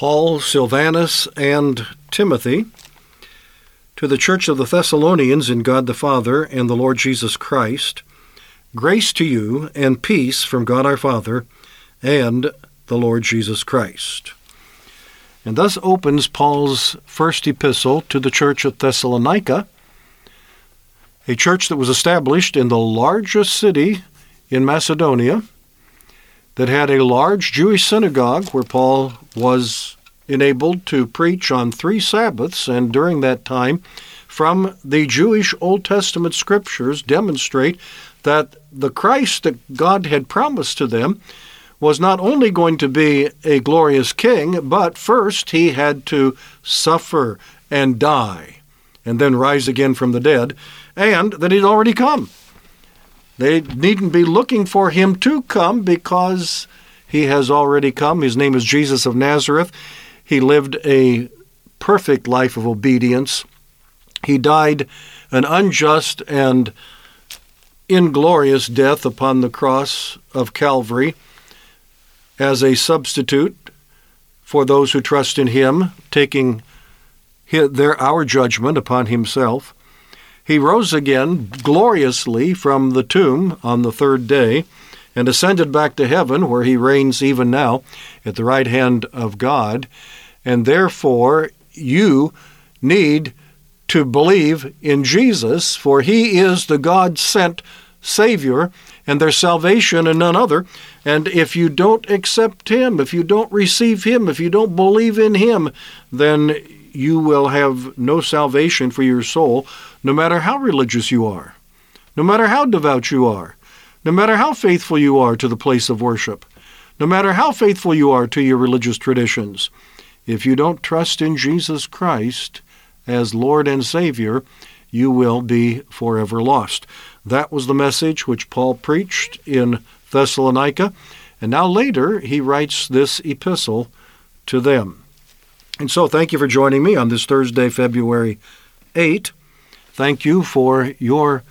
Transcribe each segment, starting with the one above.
Paul, Silvanus, and Timothy, to the church of the Thessalonians in God the Father and the Lord Jesus Christ, grace to you and peace from God our Father and the Lord Jesus Christ. And thus opens Paul's first epistle to the church at Thessalonica, a church that was established in the largest city in Macedonia, that had a large Jewish synagogue where Paul was enabled to preach on three Sabbaths, and during that time, from the Jewish Old Testament scriptures, demonstrate that the Christ that God had promised to them was not only going to be a glorious king, but first he had to suffer and die and then rise again from the dead, and that he'd already come. They needn't be looking for him to come because he has already come. His name is Jesus of Nazareth. He lived a perfect life of obedience. He died an unjust and inglorious death upon the cross of Calvary as a substitute for those who trust in him, taking their our judgment upon himself. He rose again gloriously from the tomb on the third day and ascended back to heaven, where he reigns even now at the right hand of God. And therefore, you need to believe in Jesus, for he is the God sent Savior, and their salvation and none other. And if you don't accept him, if you don't receive him, if you don't believe in him, then you will have no salvation for your soul, no matter how religious you are, no matter how devout you are, no matter how faithful you are to the place of worship, no matter how faithful you are to your religious traditions. If you don't trust in Jesus Christ as Lord and Savior, you will be forever lost. That was the message which Paul preached in Thessalonica, and now later he writes this epistle to them. And so, thank you for joining me on this Thursday, February 8. Thank you for your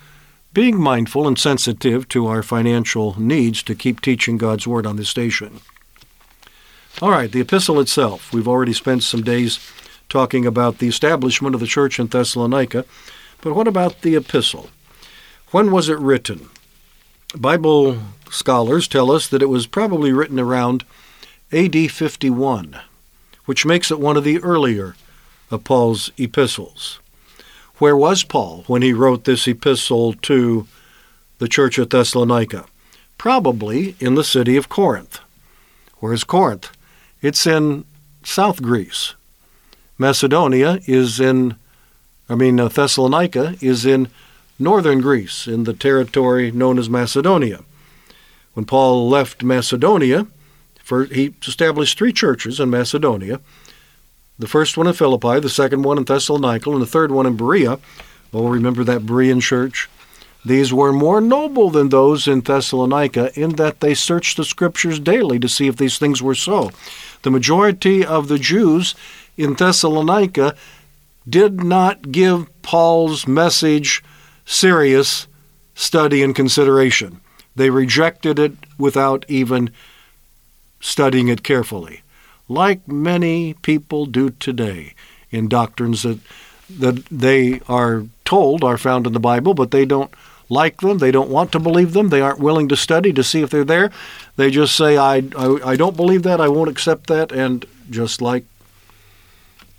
being mindful and sensitive to our financial needs to keep teaching God's Word on this station. All right, the epistle itself. We've already spent some days talking about the establishment of the church in Thessalonica, but what about the epistle? When was it written? Bible scholars tell us that it was probably written around AD 51, which makes it one of the earlier of Paul's epistles. Where was Paul when he wrote this epistle to the church at Thessalonica? Probably in the city of Corinth. Where's Corinth? It's in South Greece. Macedonia is in, I mean, uh, Thessalonica is in northern Greece, in the territory known as Macedonia. When Paul left Macedonia, for, he established three churches in Macedonia the first one in Philippi, the second one in Thessalonica, and the third one in Berea. Oh, remember that Berean church? These were more noble than those in Thessalonica in that they searched the Scriptures daily to see if these things were so. The majority of the Jews in Thessalonica did not give Paul's message serious study and consideration. They rejected it without even studying it carefully, like many people do today in doctrines that, that they are told are found in the Bible, but they don't like them. They don't want to believe them. They aren't willing to study to see if they're there. They just say, I, I, I don't believe that. I won't accept that. And just like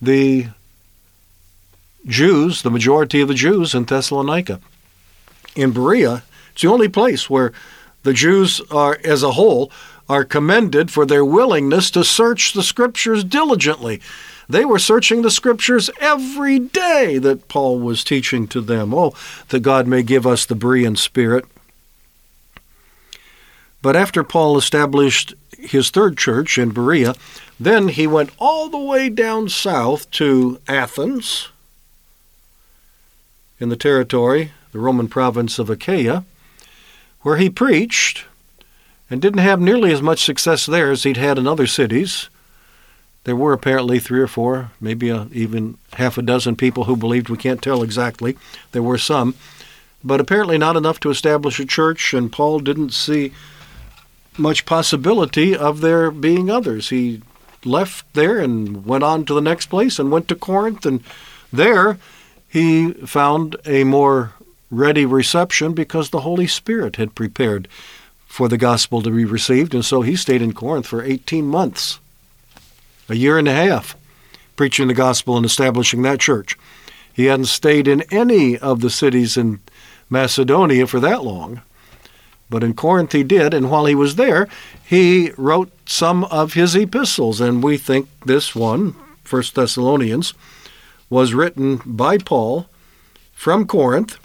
the Jews, the majority of the Jews in Thessalonica. In Berea, it's the only place where the Jews are, as a whole, are commended for their willingness to search the Scriptures diligently. They were searching the Scriptures every day that Paul was teaching to them. Oh, that God may give us the Berean spirit. But after Paul established his third church in Berea, then he went all the way down south to Athens in the territory, the Roman province of Achaia, where he preached and didn't have nearly as much success there as he'd had in other cities. There were apparently three or four, maybe a, even half a dozen people who believed. We can't tell exactly. There were some, but apparently not enough to establish a church, and Paul didn't see much possibility of there being others. He left there and went on to the next place and went to Corinth, and there he found a more ready reception because the Holy Spirit had prepared for the gospel to be received, and so he stayed in Corinth for 18 months, a year and a half, preaching the gospel and establishing that church. He hadn't stayed in any of the cities in Macedonia for that long. But in Corinth he did, and while he was there, he wrote some of his epistles, and we think this one, First Thessalonians, was written by Paul from Corinth,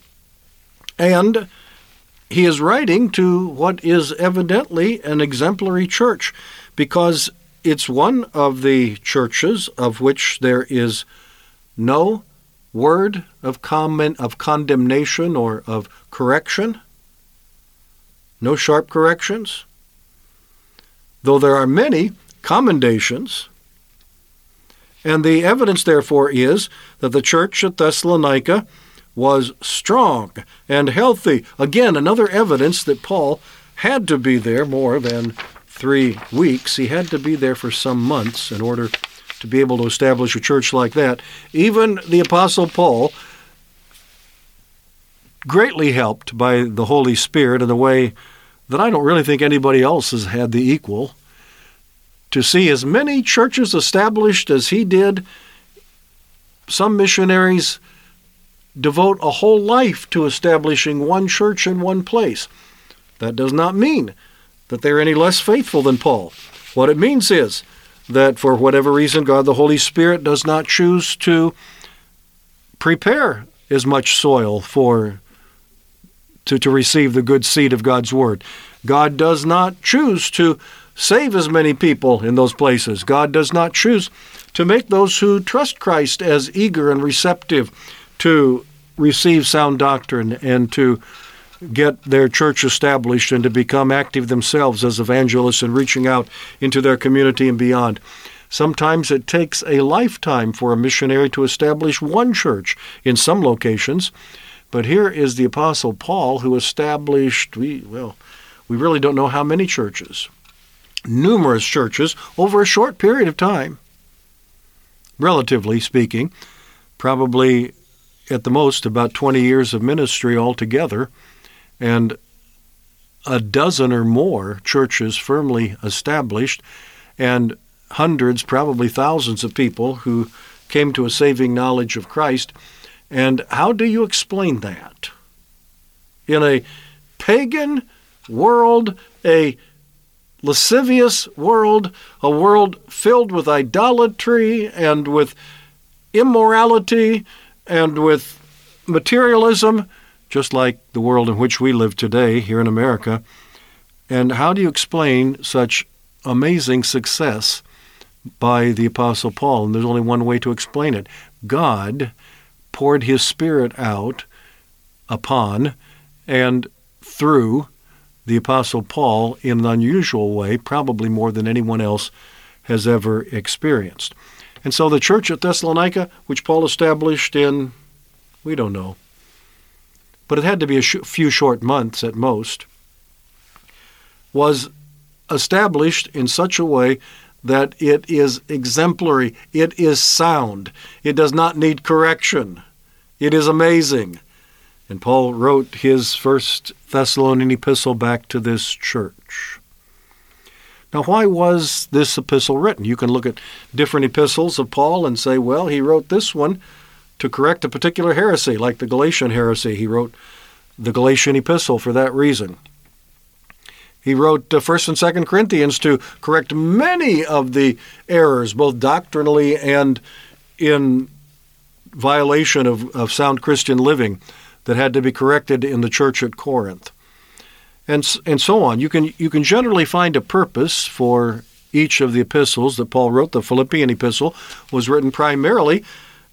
and he is writing to what is evidently an exemplary church, because it's one of the churches of which there is no word of comment of condemnation or of correction no sharp corrections. Though there are many commendations, and the evidence, therefore, is that the church at Thessalonica was strong and healthy. Again, another evidence that Paul had to be there more than three weeks. He had to be there for some months in order to be able to establish a church like that. Even the Apostle Paul, greatly helped by the Holy Spirit in a way that I don't really think anybody else has had the equal. To see as many churches established as he did, some missionaries devote a whole life to establishing one church in one place. That does not mean that they're any less faithful than Paul. What it means is that for whatever reason, God the Holy Spirit does not choose to prepare as much soil for to, to receive the good seed of God's Word. God does not choose to save as many people in those places. God does not choose to make those who trust Christ as eager and receptive to receive sound doctrine and to get their church established and to become active themselves as evangelists and reaching out into their community and beyond. Sometimes it takes a lifetime for a missionary to establish one church in some locations. But here is the Apostle Paul who established, we, well, we really don't know how many churches, numerous churches over a short period of time, relatively speaking, probably at the most about 20 years of ministry altogether, and a dozen or more churches firmly established, and hundreds, probably thousands of people who came to a saving knowledge of Christ. And how do you explain that? In a pagan world, a lascivious world, a world filled with idolatry and with immorality and with materialism, just like the world in which we live today here in America. And how do you explain such amazing success by the Apostle Paul? And there's only one way to explain it God poured his Spirit out upon and through the Apostle Paul in an unusual way, probably more than anyone else has ever experienced. And so the church at Thessalonica, which Paul established in, we don't know, but it had to be a sh- few short months at most, was established in such a way that it is exemplary, it is sound, it does not need correction, it is amazing. And Paul wrote his first Thessalonian epistle back to this church. Now, why was this epistle written? You can look at different epistles of Paul and say, well, he wrote this one to correct a particular heresy, like the Galatian heresy. He wrote the Galatian epistle for that reason. He wrote uh, 1st and 2nd Corinthians to correct many of the errors, both doctrinally and in violation of, of sound Christian living that had to be corrected in the church at Corinth. And, and so on. You can, you can generally find a purpose for each of the epistles that Paul wrote. The Philippian epistle was written primarily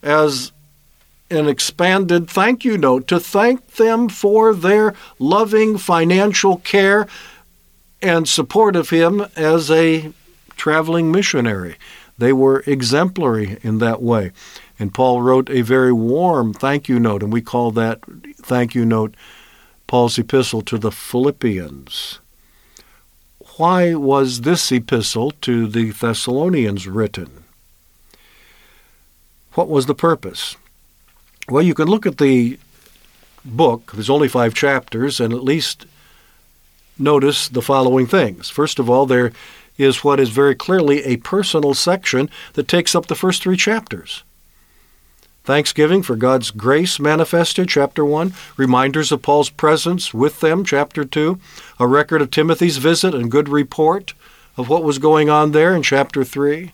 as an expanded thank you note to thank them for their loving financial care and support of him as a traveling missionary. They were exemplary in that way. And Paul wrote a very warm thank you note, and we call that thank you note Paul's epistle to the Philippians. Why was this epistle to the Thessalonians written? What was the purpose? Well, you can look at the book, there's only five chapters, and at least notice the following things. First of all, there is what is very clearly a personal section that takes up the first three chapters. Thanksgiving for God's grace manifested, chapter 1. Reminders of Paul's presence with them, chapter 2. A record of Timothy's visit and good report of what was going on there in chapter 3.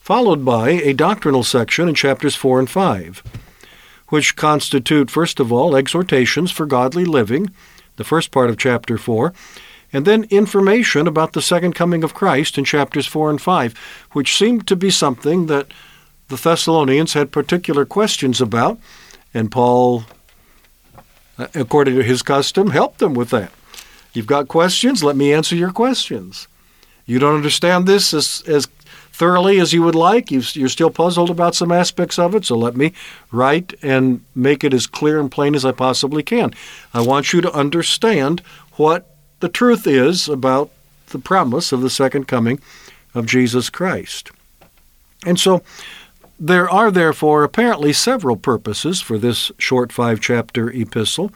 Followed by a doctrinal section in chapters 4 and 5, which constitute, first of all, exhortations for godly living the first part of chapter 4, and then information about the second coming of Christ in chapters 4 and 5, which seemed to be something that the Thessalonians had particular questions about, and Paul, uh, according to his custom, helped them with that. You've got questions? Let me answer your questions. You don't understand this as, as thoroughly as you would like. you are still puzzled about some aspects of it, so let me write and make it as clear and plain as I possibly can. I want you to understand what the truth is about the promise of the second coming of Jesus Christ. And so there are therefore apparently several purposes for this short five chapter epistle.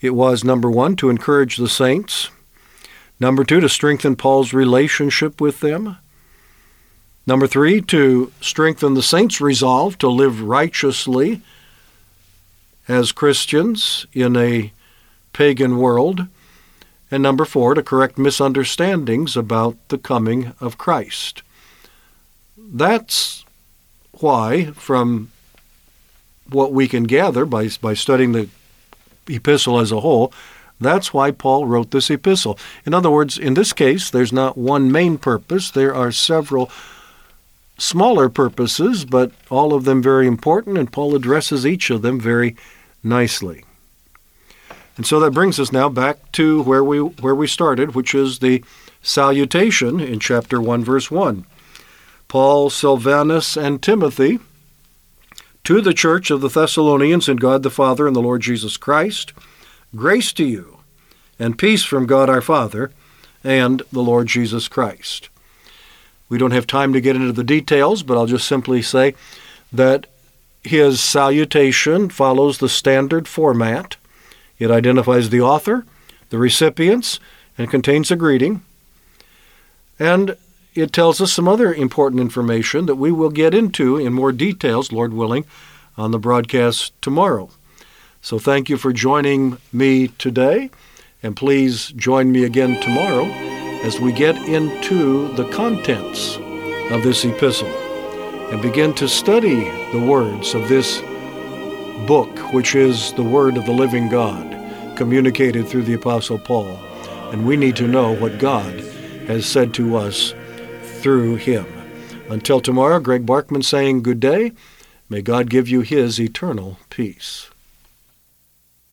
It was, number one, to encourage the saints. Number two, to strengthen Paul's relationship with them. Number three, to strengthen the saints' resolve to live righteously as Christians in a pagan world. And number four, to correct misunderstandings about the coming of Christ. That's why, from what we can gather by, by studying the epistle as a whole, that's why Paul wrote this epistle. In other words, in this case, there's not one main purpose, there are several smaller purposes, but all of them very important, and Paul addresses each of them very nicely. And so that brings us now back to where we where we started, which is the salutation in chapter 1 verse 1. Paul, Silvanus, and Timothy to the church of the Thessalonians in God the Father and the Lord Jesus Christ, grace to you and peace from God our Father and the Lord Jesus Christ. We don't have time to get into the details, but I'll just simply say that his salutation follows the standard format. It identifies the author, the recipients, and contains a greeting. And it tells us some other important information that we will get into in more details, Lord willing, on the broadcast tomorrow. So thank you for joining me today, and please join me again tomorrow as we get into the contents of this epistle and begin to study the words of this book, which is the Word of the living God, communicated through the Apostle Paul. And we need to know what God has said to us through him. Until tomorrow, Greg Barkman saying good day. May God give you his eternal peace.